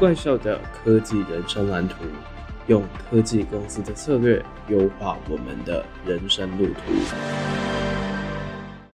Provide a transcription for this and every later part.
怪兽的科技人生蓝图，用科技公司的策略优化我们的人生路途。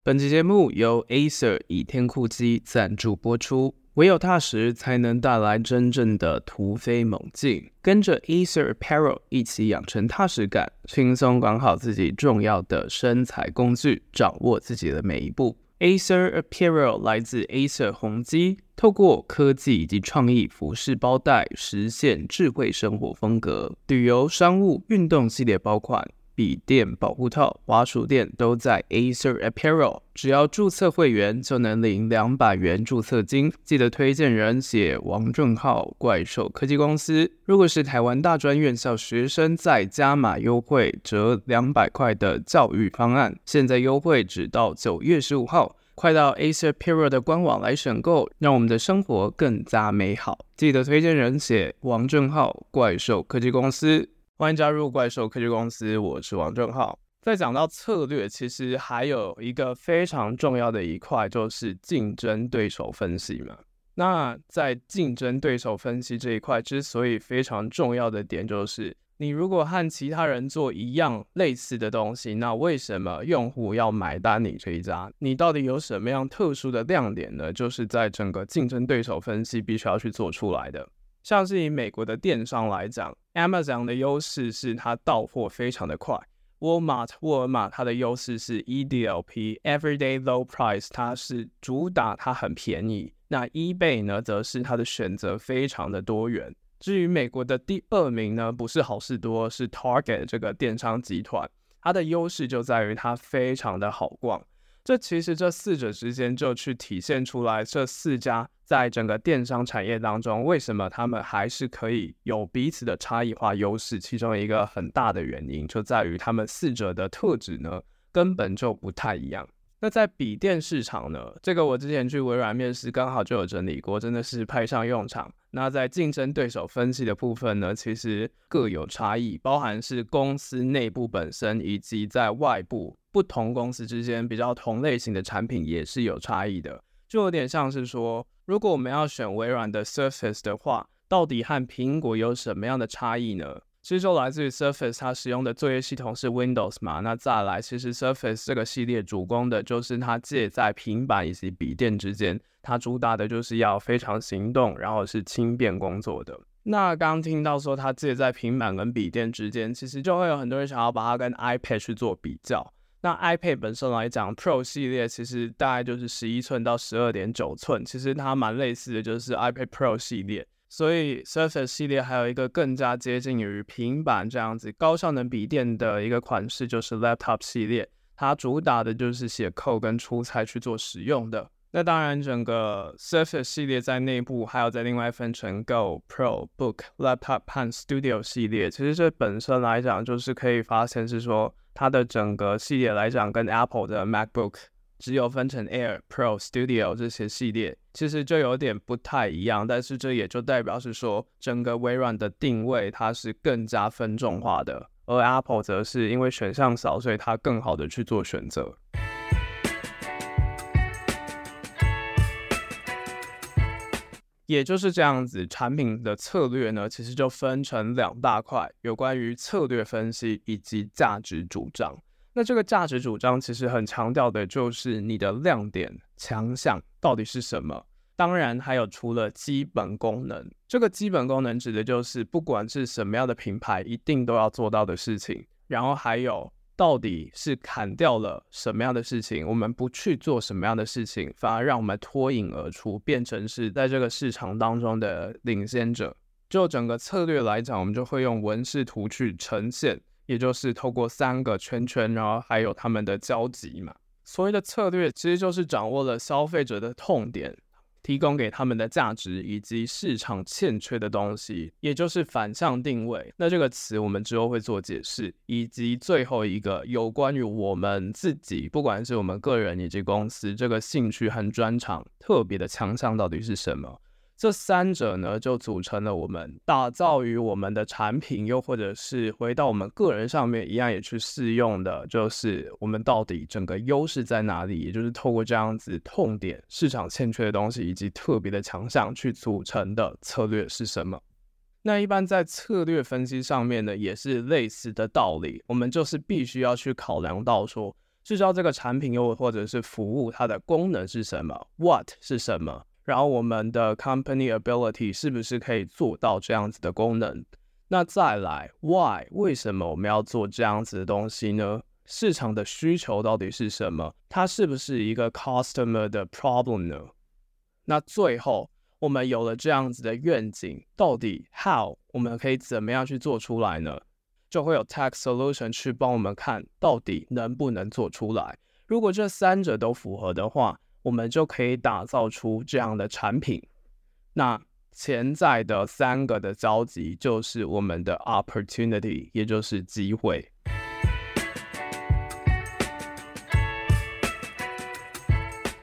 本期节目由 Acer 倚天酷机赞助播出。唯有踏实，才能带来真正的突飞猛进。跟着 Acer Apparel 一起养成踏实感，轻松管好自己重要的身材工具，掌握自己的每一步。Acer Apparel 来自 Acer 宏基，透过科技以及创意服饰包袋，实现智慧生活风格。旅游、商务、运动系列包款。笔电、保护套、滑鼠垫都在 Acer Apparel，只要注册会员就能领两百元注册金。记得推荐人写王正浩，怪兽科技公司。如果是台湾大专院校学生，再加码优惠折两百块的教育方案，现在优惠只到九月十五号，快到 Acer Apparel 的官网来选购，让我们的生活更加美好。记得推荐人写王正浩，怪兽科技公司。欢迎加入怪兽科技公司，我是王正浩。在讲到策略，其实还有一个非常重要的一块，就是竞争对手分析嘛。那在竞争对手分析这一块，之所以非常重要的点，就是你如果和其他人做一样类似的东西，那为什么用户要买单你这一家？你到底有什么样特殊的亮点呢？就是在整个竞争对手分析必须要去做出来的。像是以美国的电商来讲，Amazon 的优势是它到货非常的快。Walmart 沃尔玛它的优势是 EDLP（Everyday Low Price），它是主打它很便宜。那 eBay 呢，则是它的选择非常的多元。至于美国的第二名呢，不是好事多，是 Target 这个电商集团，它的优势就在于它非常的好逛。这其实这四者之间就去体现出来，这四家在整个电商产业当中，为什么他们还是可以有彼此的差异化优势？其中一个很大的原因就在于他们四者的特质呢，根本就不太一样。那在笔电市场呢，这个我之前去微软面试，刚好就有整理过，真的是派上用场。那在竞争对手分析的部分呢，其实各有差异，包含是公司内部本身以及在外部。不同公司之间比较同类型的产品也是有差异的，就有点像是说，如果我们要选微软的 Surface 的话，到底和苹果有什么样的差异呢？其实就来自于 Surface 它使用的作业系统是 Windows 嘛，那再来，其实 Surface 这个系列主攻的就是它介在平板以及笔电之间，它主打的就是要非常行动，然后是轻便工作的。那刚刚听到说它介在平板跟笔电之间，其实就会有很多人想要把它跟 iPad 去做比较。那 iPad 本身来讲，Pro 系列其实大概就是十一寸到十二点九寸，其实它蛮类似的，就是 iPad Pro 系列。所以 Surface 系列还有一个更加接近于平板这样子高效能笔电的一个款式，就是 Laptop 系列，它主打的就是写 code 跟出差去做使用的。那当然，整个 Surface 系列在内部还有在另外分成 Go、Pro、Book、Laptop 和 Studio 系列，其实这本身来讲就是可以发现是说。它的整个系列来讲，跟 Apple 的 MacBook 只有分成 Air、Pro、Studio 这些系列，其实就有点不太一样。但是这也就代表是说，整个微软的定位它是更加分众化的，而 Apple 则是因为选项少，所以它更好的去做选择。也就是这样子，产品的策略呢，其实就分成两大块，有关于策略分析以及价值主张。那这个价值主张其实很强调的就是你的亮点、强项到底是什么。当然，还有除了基本功能，这个基本功能指的就是不管是什么样的品牌，一定都要做到的事情。然后还有。到底是砍掉了什么样的事情，我们不去做什么样的事情，反而让我们脱颖而出，变成是在这个市场当中的领先者。就整个策略来讲，我们就会用纹饰图去呈现，也就是透过三个圈圈，然后还有他们的交集嘛。所谓的策略，其实就是掌握了消费者的痛点。提供给他们的价值以及市场欠缺的东西，也就是反向定位。那这个词我们之后会做解释，以及最后一个有关于我们自己，不管是我们个人以及公司，这个兴趣和专长特别的强项到底是什么？这三者呢，就组成了我们打造于我们的产品，又或者是回到我们个人上面一样，也去适用的，就是我们到底整个优势在哪里？也就是透过这样子痛点、市场欠缺的东西以及特别的强项去组成的策略是什么？那一般在策略分析上面呢，也是类似的道理，我们就是必须要去考量到说，知道这个产品又或者是服务它的功能是什么，What 是什么？然后我们的 company ability 是不是可以做到这样子的功能？那再来 why 为什么我们要做这样子的东西呢？市场的需求到底是什么？它是不是一个 customer 的 problem 呢？那最后我们有了这样子的愿景，到底 how 我们可以怎么样去做出来呢？就会有 tech solution 去帮我们看到底能不能做出来。如果这三者都符合的话，我们就可以打造出这样的产品。那潜在的三个的交集就是我们的 opportunity，也就是机会。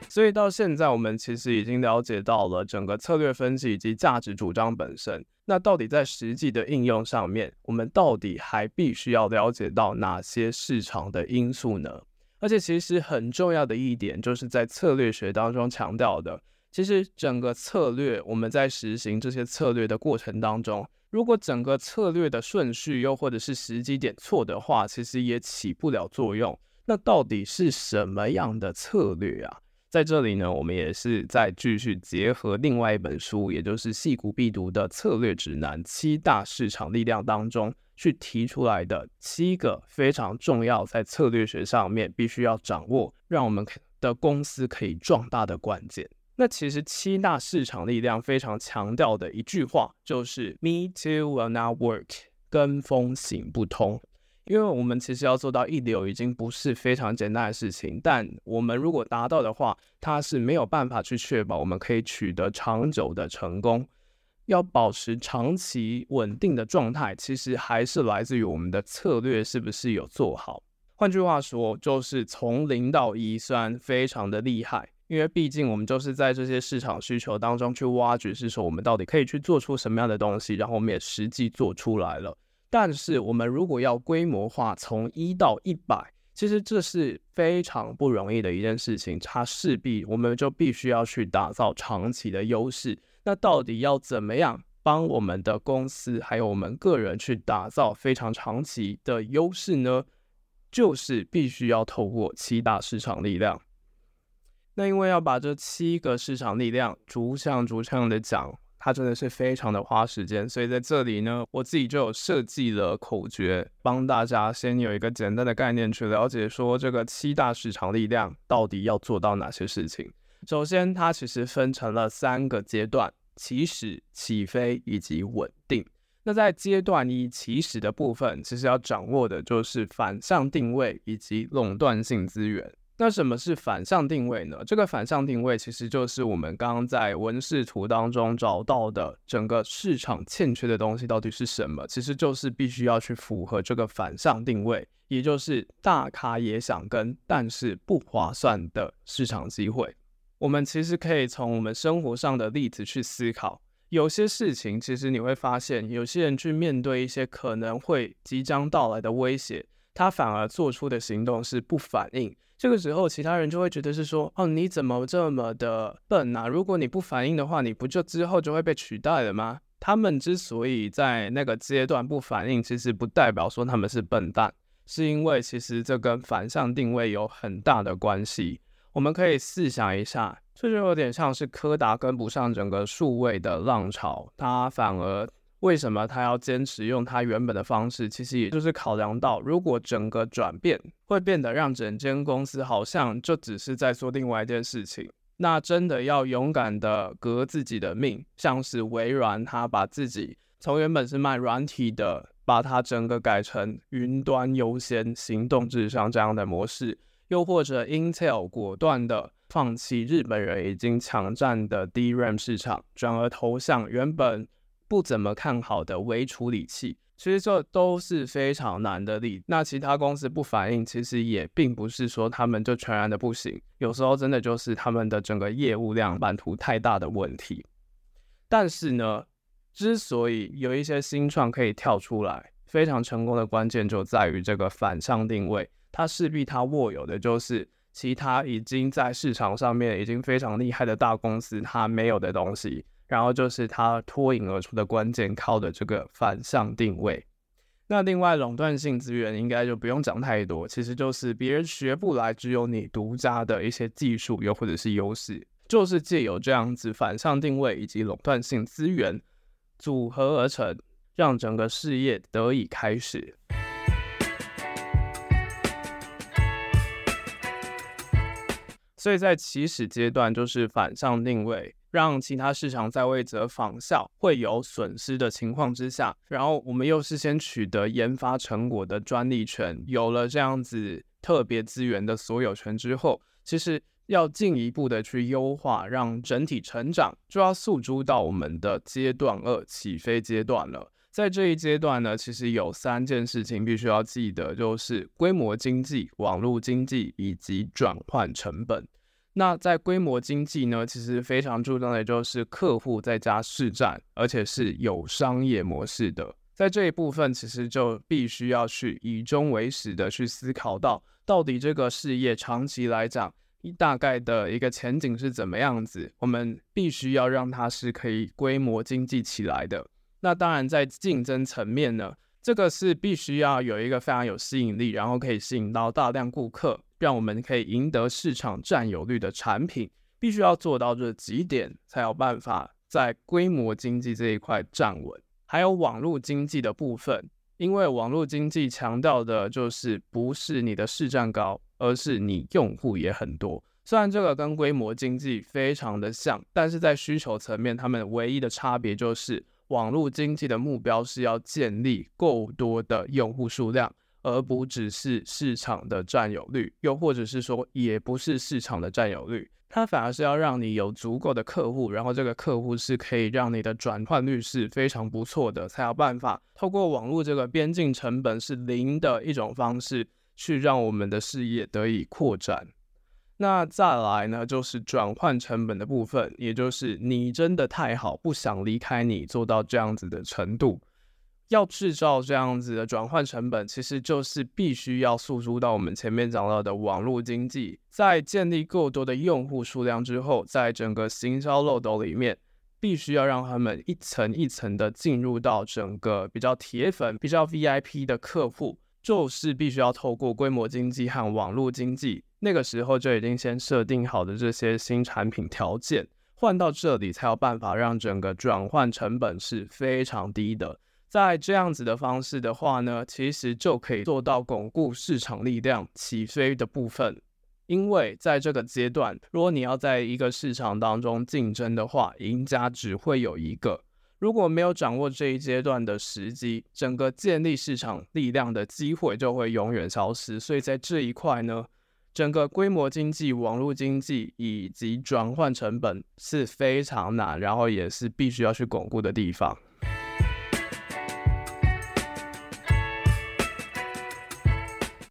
所以到现在，我们其实已经了解到了整个策略分析以及价值主张本身。那到底在实际的应用上面，我们到底还必须要了解到哪些市场的因素呢？而且其实很重要的一点，就是在策略学当中强调的，其实整个策略我们在实行这些策略的过程当中，如果整个策略的顺序又或者是时机点错的话，其实也起不了作用。那到底是什么样的策略啊？在这里呢，我们也是在继续结合另外一本书，也就是矽谷必读的策略指南——七大市场力量当中。去提出来的七个非常重要，在策略学上面必须要掌握，让我们的公司可以壮大的关键。那其实七大市场力量非常强调的一句话就是 “Me too will not work”，跟风行不通。因为我们其实要做到一流已经不是非常简单的事情，但我们如果达到的话，它是没有办法去确保我们可以取得长久的成功。要保持长期稳定的状态，其实还是来自于我们的策略是不是有做好。换句话说，就是从零到一，虽然非常的厉害，因为毕竟我们就是在这些市场需求当中去挖掘，是说我们到底可以去做出什么样的东西，然后我们也实际做出来了。但是我们如果要规模化，从一到一百，其实这是非常不容易的一件事情，它势必我们就必须要去打造长期的优势。那到底要怎么样帮我们的公司还有我们个人去打造非常长期的优势呢？就是必须要透过七大市场力量。那因为要把这七个市场力量逐项逐项的讲，它真的是非常的花时间，所以在这里呢，我自己就有设计了口诀，帮大家先有一个简单的概念去了解，说这个七大市场力量到底要做到哪些事情。首先，它其实分成了三个阶段：起始、起飞以及稳定。那在阶段一起始的部分，其实要掌握的就是反向定位以及垄断性资源。那什么是反向定位呢？这个反向定位其实就是我们刚刚在文视图当中找到的整个市场欠缺的东西到底是什么？其实就是必须要去符合这个反向定位，也就是大咖也想跟，但是不划算的市场机会。我们其实可以从我们生活上的例子去思考，有些事情其实你会发现，有些人去面对一些可能会即将到来的威胁，他反而做出的行动是不反应。这个时候，其他人就会觉得是说，哦，你怎么这么的笨啊？如果你不反应的话，你不就之后就会被取代了吗？他们之所以在那个阶段不反应，其实不代表说他们是笨蛋，是因为其实这跟反向定位有很大的关系。我们可以试想一下，这就有点像是柯达跟不上整个数位的浪潮，他反而为什么他要坚持用他原本的方式？其实也就是考量到，如果整个转变会变得让整间公司好像就只是在做另外一件事情，那真的要勇敢的革自己的命，像是微软，他把自己从原本是卖软体的，把它整个改成云端优先、行动至上这样的模式。又或者，Intel 果断的放弃日本人已经抢占的 DRAM 市场，转而投向原本不怎么看好的微处理器。其实这都是非常难的例。那其他公司不反应，其实也并不是说他们就全然的不行，有时候真的就是他们的整个业务量版图太大的问题。但是呢，之所以有一些新创可以跳出来，非常成功的关键就在于这个反向定位，它势必它握有的就是其他已经在市场上面已经非常厉害的大公司它没有的东西，然后就是它脱颖而出的关键靠的这个反向定位。那另外垄断性资源应该就不用讲太多，其实就是别人学不来，只有你独家的一些技术又或者是优势。就是借由这样子反向定位以及垄断性资源组合而成，让整个事业得以开始。所以在起始阶段，就是反向定位，让其他市场在未则仿效会有损失的情况之下，然后我们又是先取得研发成果的专利权，有了这样子特别资源的所有权之后，其实。要进一步的去优化，让整体成长，就要诉诸到我们的阶段二起飞阶段了。在这一阶段呢，其实有三件事情必须要记得，就是规模经济、网络经济以及转换成本。那在规模经济呢，其实非常注重的就是客户在家市占，而且是有商业模式的。在这一部分，其实就必须要去以终为始的去思考到，到底这个事业长期来讲。大概的一个前景是怎么样子？我们必须要让它是可以规模经济起来的。那当然，在竞争层面呢，这个是必须要有一个非常有吸引力，然后可以吸引到大量顾客，让我们可以赢得市场占有率的产品，必须要做到这几点，才有办法在规模经济这一块站稳。还有网络经济的部分，因为网络经济强调的就是不是你的市占高。而是你用户也很多，虽然这个跟规模经济非常的像，但是在需求层面，他们唯一的差别就是网络经济的目标是要建立够多的用户数量，而不只是市场的占有率，又或者是说也不是市场的占有率，它反而是要让你有足够的客户，然后这个客户是可以让你的转换率是非常不错的，才有办法透过网络这个边境成本是零的一种方式。去让我们的事业得以扩展。那再来呢，就是转换成本的部分，也就是你真的太好，不想离开你，做到这样子的程度，要制造这样子的转换成本，其实就是必须要诉诸到我们前面讲到的网络经济，在建立够多的用户数量之后，在整个行销漏斗里面，必须要让他们一层一层的进入到整个比较铁粉、比较 VIP 的客户。就是必须要透过规模经济和网络经济，那个时候就已经先设定好的这些新产品条件，换到这里才有办法让整个转换成本是非常低的。在这样子的方式的话呢，其实就可以做到巩固市场力量起飞的部分。因为在这个阶段，如果你要在一个市场当中竞争的话，赢家只会有一个。如果没有掌握这一阶段的时机，整个建立市场力量的机会就会永远消失。所以在这一块呢，整个规模经济、网络经济以及转换成本是非常难，然后也是必须要去巩固的地方。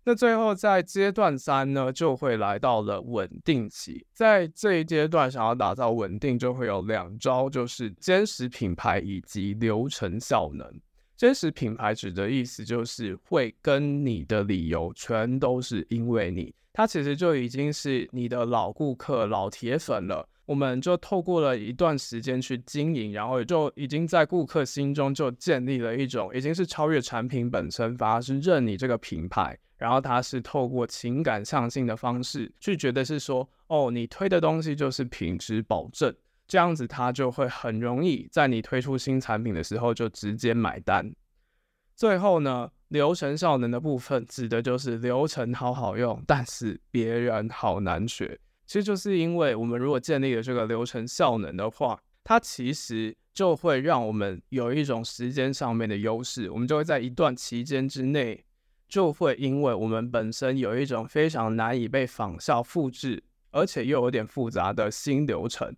那最后在阶段三呢，就会来到了稳定期。在这一阶段，想要打造稳定，就会有两招，就是坚实品牌以及流程效能。坚实品牌指的意思就是会跟你的理由全都是因为你，它其实就已经是你的老顾客、老铁粉了。我们就透过了一段时间去经营，然后就已经在顾客心中就建立了一种，已经是超越产品本身，反而是认你这个品牌。然后他是透过情感向性的方式去觉得是说，哦，你推的东西就是品质保证，这样子他就会很容易在你推出新产品的时候就直接买单。最后呢，流程效能的部分指的就是流程好好用，但是别人好难学。其实就是因为我们如果建立了这个流程效能的话，它其实就会让我们有一种时间上面的优势，我们就会在一段期间之内。就会因为我们本身有一种非常难以被仿效复制，而且又有点复杂的新流程，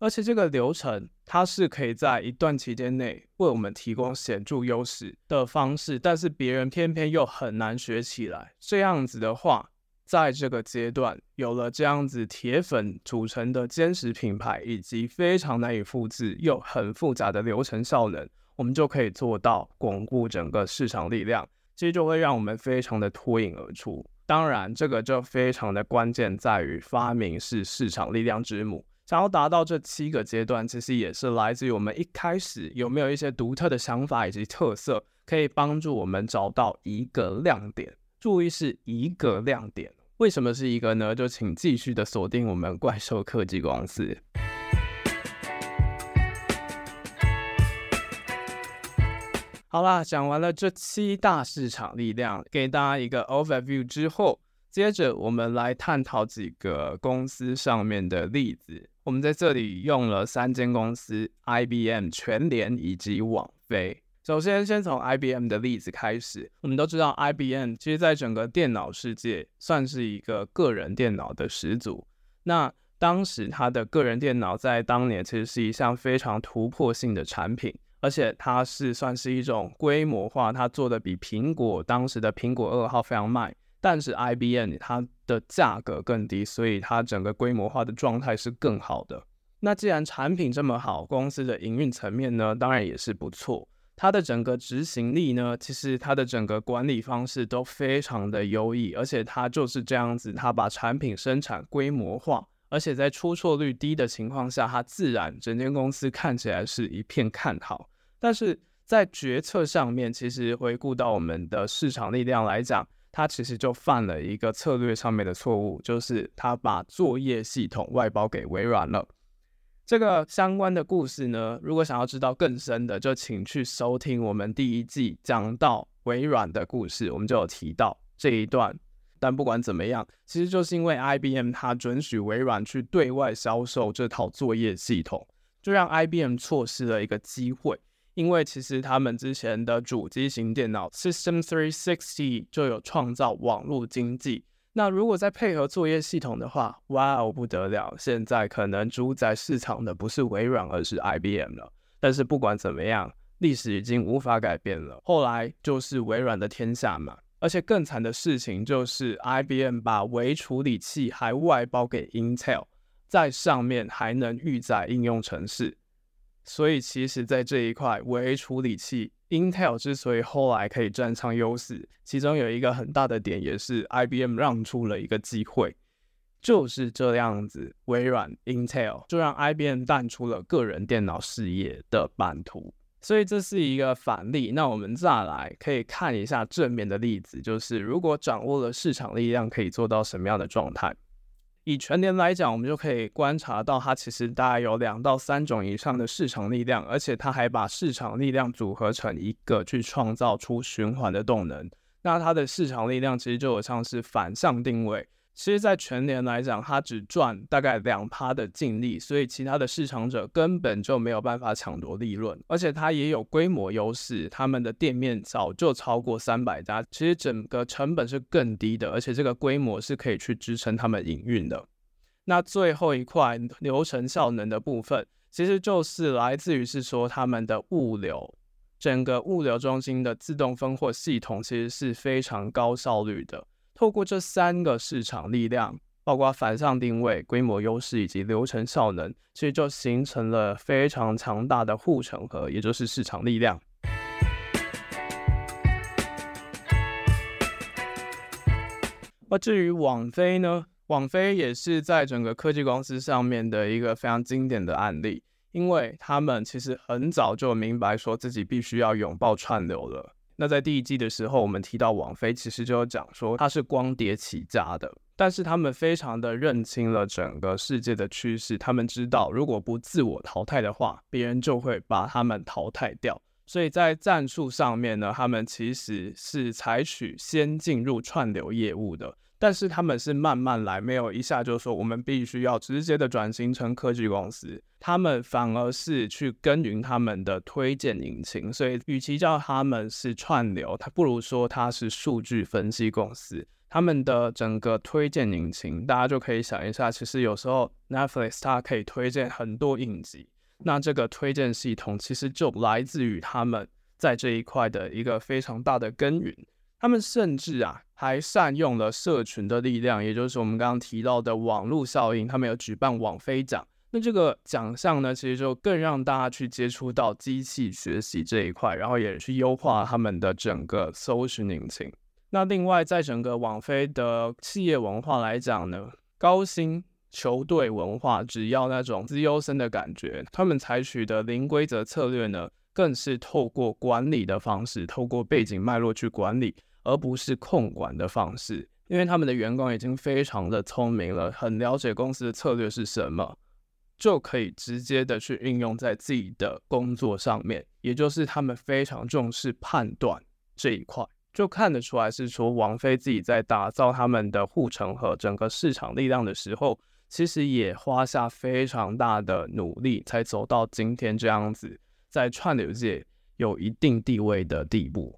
而且这个流程它是可以在一段期间内为我们提供显著优势的方式，但是别人偏偏又很难学起来。这样子的话，在这个阶段有了这样子铁粉组成的坚实品牌，以及非常难以复制又很复杂的流程效能，我们就可以做到巩固整个市场力量，其实就会让我们非常的脱颖而出。当然，这个就非常的关键在于发明是市场力量之母。想要达到这七个阶段，其实也是来自于我们一开始有没有一些独特的想法以及特色，可以帮助我们找到一个亮点。注意是一个亮点，为什么是一个呢？就请继续的锁定我们怪兽科技公司。好啦，讲完了这七大市场力量，给大家一个 overview 之后，接着我们来探讨几个公司上面的例子。我们在这里用了三间公司：IBM、全联以及网飞。首先，先从 IBM 的例子开始。我们都知道，IBM 其实在整个电脑世界算是一个个人电脑的始祖。那当时它的个人电脑在当年其实是一项非常突破性的产品，而且它是算是一种规模化，它做的比苹果当时的苹果二号非常慢。但是 IBM 它的价格更低，所以它整个规模化的状态是更好的。那既然产品这么好，公司的营运层面呢，当然也是不错。它的整个执行力呢，其实它的整个管理方式都非常的优异，而且它就是这样子，它把产品生产规模化，而且在出错率低的情况下，它自然整间公司看起来是一片看好。但是在决策上面，其实回顾到我们的市场力量来讲。他其实就犯了一个策略上面的错误，就是他把作业系统外包给微软了。这个相关的故事呢，如果想要知道更深的，就请去收听我们第一季讲到微软的故事，我们就有提到这一段。但不管怎么样，其实就是因为 IBM 它准许微软去对外销售这套作业系统，就让 IBM 错失了一个机会。因为其实他们之前的主机型电脑 System 360就有创造网络经济，那如果再配合作业系统的话，哇哦不得了！现在可能主宰市场的不是微软，而是 IBM 了。但是不管怎么样，历史已经无法改变了。后来就是微软的天下嘛。而且更惨的事情就是 IBM 把微处理器还外包给 Intel，在上面还能预载应用程式。所以，其实，在这一块微处理器，Intel 之所以后来可以占上优势，其中有一个很大的点，也是 IBM 让出了一个机会，就是这样子，微软 Intel 就让 IBM 淡出了个人电脑事业的版图。所以，这是一个反例。那我们再来可以看一下正面的例子，就是如果掌握了市场力量，可以做到什么样的状态？以全年来讲，我们就可以观察到，它其实大概有两到三种以上的市场力量，而且它还把市场力量组合成一个，去创造出循环的动能。那它的市场力量其实就有像是反向定位。其实，在全年来讲，它只赚大概两趴的净利，所以其他的市场者根本就没有办法抢夺利润。而且它也有规模优势，他们的店面早就超过三百家，其实整个成本是更低的，而且这个规模是可以去支撑他们营运的。那最后一块流程效能的部分，其实就是来自于是说他们的物流，整个物流中心的自动分货系统其实是非常高效率的。透过这三个市场力量，包括反向定位、规模优势以及流程效能，其实就形成了非常强大的护城河，也就是市场力量。那至于网飞呢？网飞也是在整个科技公司上面的一个非常经典的案例，因为他们其实很早就明白说自己必须要拥抱串流了。那在第一季的时候，我们提到王菲，其实就有讲说她是光碟起家的，但是他们非常的认清了整个世界的趋势，他们知道如果不自我淘汰的话，别人就会把他们淘汰掉。所以在战术上面呢，他们其实是采取先进入串流业务的。但是他们是慢慢来，没有一下就说我们必须要直接的转型成科技公司。他们反而是去耕耘他们的推荐引擎，所以与其叫他们是串流，他不如说他是数据分析公司。他们的整个推荐引擎，大家就可以想一下，其实有时候 Netflix 它可以推荐很多影集，那这个推荐系统其实就来自于他们在这一块的一个非常大的耕耘。他们甚至啊还善用了社群的力量，也就是我们刚刚提到的网络效应。他们有举办网飞奖，那这个奖项呢，其实就更让大家去接触到机器学习这一块，然后也去优化他们的整个搜寻引擎。那另外，在整个网飞的企业文化来讲呢，高薪球队文化，只要那种资优生的感觉，他们采取的零规则策略呢，更是透过管理的方式，透过背景脉络去管理，而不是控管的方式。因为他们的员工已经非常的聪明了，很了解公司的策略是什么，就可以直接的去运用在自己的工作上面，也就是他们非常重视判断这一块。就看得出来是说，王菲自己在打造他们的护城河、整个市场力量的时候，其实也花下非常大的努力，才走到今天这样子，在串流界有一定地位的地步。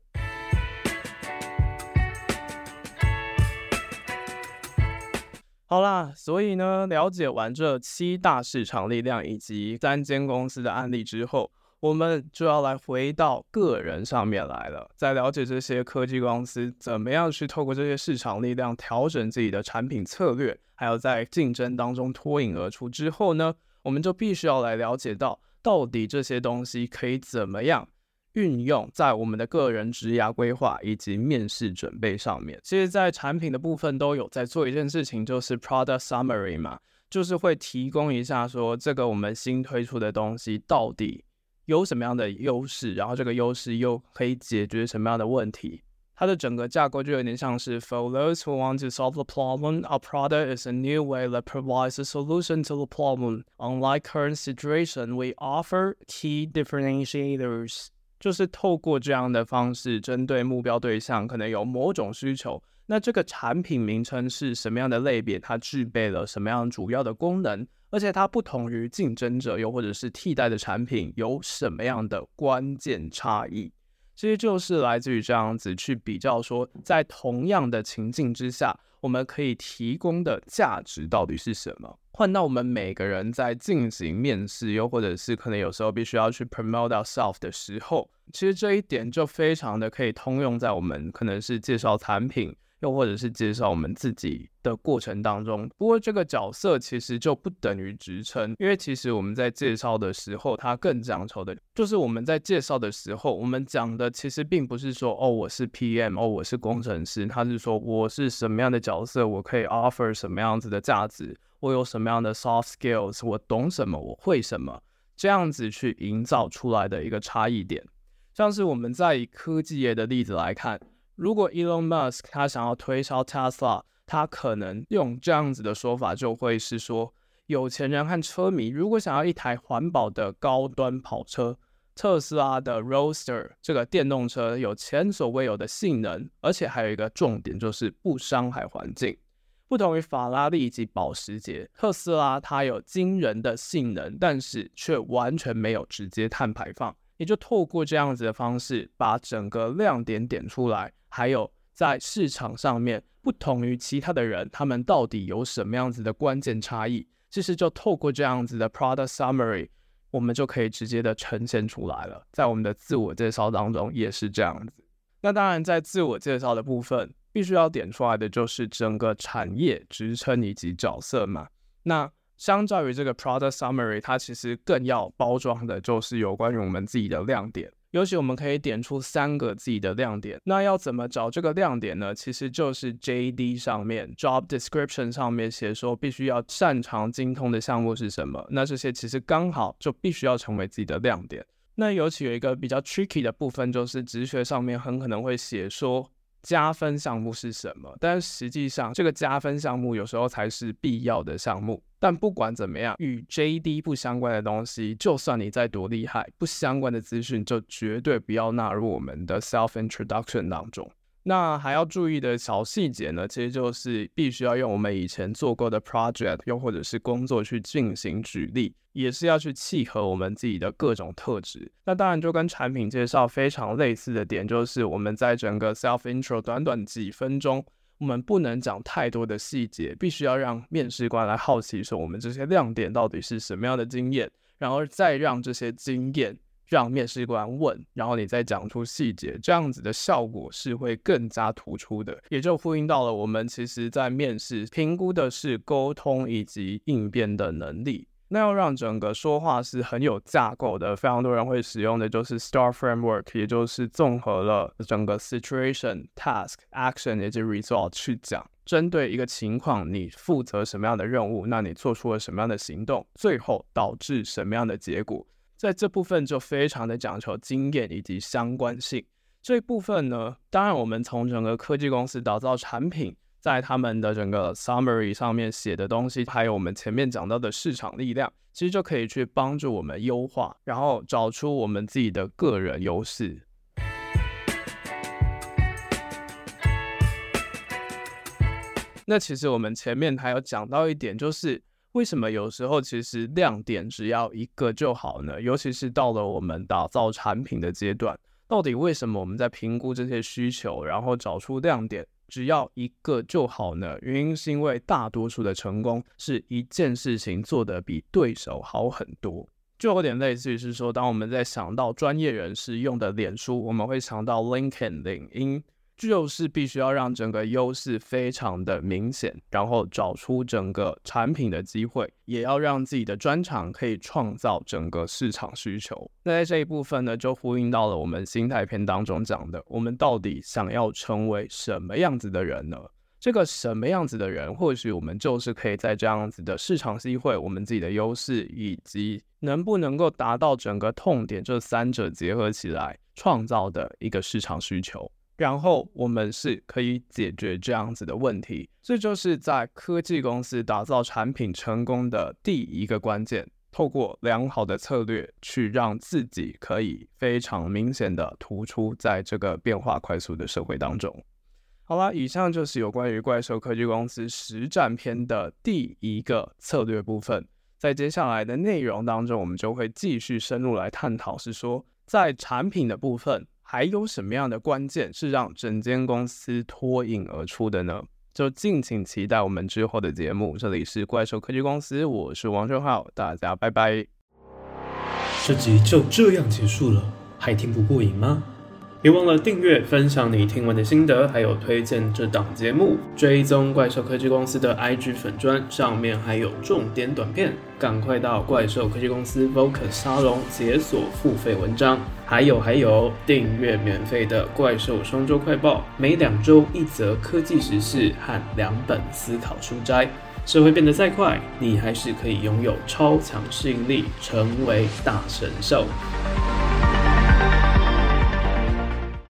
好啦，所以呢，了解完这七大市场力量以及三间公司的案例之后，我们就要来回到个人上面来了，在了解这些科技公司怎么样去透过这些市场力量调整自己的产品策略，还有在竞争当中脱颖而出之后呢，我们就必须要来了解到，到底这些东西可以怎么样运用在我们的个人职涯规划以及面试准备上面。其实，在产品的部分都有在做一件事情，就是 product summary 嘛，就是会提供一下说，这个我们新推出的东西到底。有什么样的优势，然后这个优势又可以解决什么样的问题？它的整个架构就有点像是：For those who want to solve the problem, our product is a new way that provides a solution to the problem. Unlike current situation, we offer key differentiators. 就是透过这样的方式，针对目标对象可能有某种需求。那这个产品名称是什么样的类别？它具备了什么样主要的功能？而且它不同于竞争者，又或者是替代的产品，有什么样的关键差异？其实就是来自于这样子去比较，说在同样的情境之下，我们可以提供的价值到底是什么？换到我们每个人在进行面试，又或者是可能有时候必须要去 promote ourselves 的时候，其实这一点就非常的可以通用在我们可能是介绍产品。又或者是介绍我们自己的过程当中，不过这个角色其实就不等于职称，因为其实我们在介绍的时候，它更讲求的就是我们在介绍的时候，我们讲的其实并不是说哦我是 PM，哦我是工程师，他是说我是什么样的角色，我可以 offer 什么样子的价值，我有什么样的 soft skills，我懂什么，我会什么，这样子去营造出来的一个差异点，像是我们在以科技业的例子来看。如果 Elon Musk 他想要推销 Tesla，他可能用这样子的说法，就会是说，有钱人和车迷如果想要一台环保的高端跑车，特斯拉的 Roadster 这个电动车有前所未有的性能，而且还有一个重点就是不伤害环境。不同于法拉利以及保时捷，特斯拉它有惊人的性能，但是却完全没有直接碳排放。也就透过这样子的方式，把整个亮点点出来。还有在市场上面，不同于其他的人，他们到底有什么样子的关键差异？其实就透过这样子的 product summary，我们就可以直接的呈现出来了。在我们的自我介绍当中也是这样子。那当然，在自我介绍的部分，必须要点出来的就是整个产业职称以及角色嘛。那相较于这个 product summary，它其实更要包装的就是有关于我们自己的亮点。尤其我们可以点出三个自己的亮点，那要怎么找这个亮点呢？其实就是 JD 上面 Job Description 上面写说必须要擅长精通的项目是什么，那这些其实刚好就必须要成为自己的亮点。那尤其有一个比较 tricky 的部分，就是职缺上面很可能会写说。加分项目是什么？但实际上，这个加分项目有时候才是必要的项目。但不管怎么样，与 JD 不相关的东西，就算你再多厉害，不相关的资讯就绝对不要纳入我们的 self introduction 当中。那还要注意的小细节呢，其实就是必须要用我们以前做过的 project，又或者是工作去进行举例，也是要去契合我们自己的各种特质。那当然就跟产品介绍非常类似的点，就是我们在整个 self intro 短短几分钟，我们不能讲太多的细节，必须要让面试官来好奇说我们这些亮点到底是什么样的经验，然后再让这些经验让面试官问，然后你再讲出细节，这样子的效果是会更加突出的，也就呼应到了我们其实在面试评估的是沟通以及应变的能力。那要让整个说话是很有架构的，非常多人会使用的就是 STAR framework，也就是综合了整个 situation、task、action 以及 result 去讲。针对一个情况，你负责什么样的任务，那你做出了什么样的行动，最后导致什么样的结果，在这部分就非常的讲求经验以及相关性。这一部分呢，当然我们从整个科技公司打造产品。在他们的整个 summary 上面写的东西，还有我们前面讲到的市场力量，其实就可以去帮助我们优化，然后找出我们自己的个人优势。那其实我们前面还有讲到一点，就是为什么有时候其实亮点只要一个就好呢？尤其是到了我们打造产品的阶段，到底为什么我们在评估这些需求，然后找出亮点？只要一个就好呢？原因是因为大多数的成功是一件事情做得比对手好很多，就有点类似于是说，当我们在想到专业人士用的脸书，我们会想到 LinkedIn 领英。就是必须要让整个优势非常的明显，然后找出整个产品的机会，也要让自己的专长可以创造整个市场需求。那在这一部分呢，就呼应到了我们心态篇当中讲的，我们到底想要成为什么样子的人呢？这个什么样子的人，或许我们就是可以在这样子的市场机会、我们自己的优势，以及能不能够达到整个痛点这三者结合起来创造的一个市场需求。然后我们是可以解决这样子的问题，这就是在科技公司打造产品成功的第一个关键。透过良好的策略，去让自己可以非常明显的突出在这个变化快速的社会当中。好啦，以上就是有关于怪兽科技公司实战篇的第一个策略部分。在接下来的内容当中，我们就会继续深入来探讨，是说在产品的部分。还有什么样的关键是让整间公司脱颖而出的呢？就敬请期待我们之后的节目。这里是怪兽科技公司，我是王正浩，大家拜拜。这集就这样结束了，还听不过瘾吗？别忘了订阅、分享你听完的心得，还有推荐这档节目，追踪怪兽科技公司的 IG 粉砖，上面还有重点短片，赶快到怪兽科技公司 Vocus 沙龙解锁付费文章。还有还有，订阅免费的怪兽双周快报，每两周一则科技时事和两本思考书斋。社会变得再快，你还是可以拥有超强适应力，成为大神兽。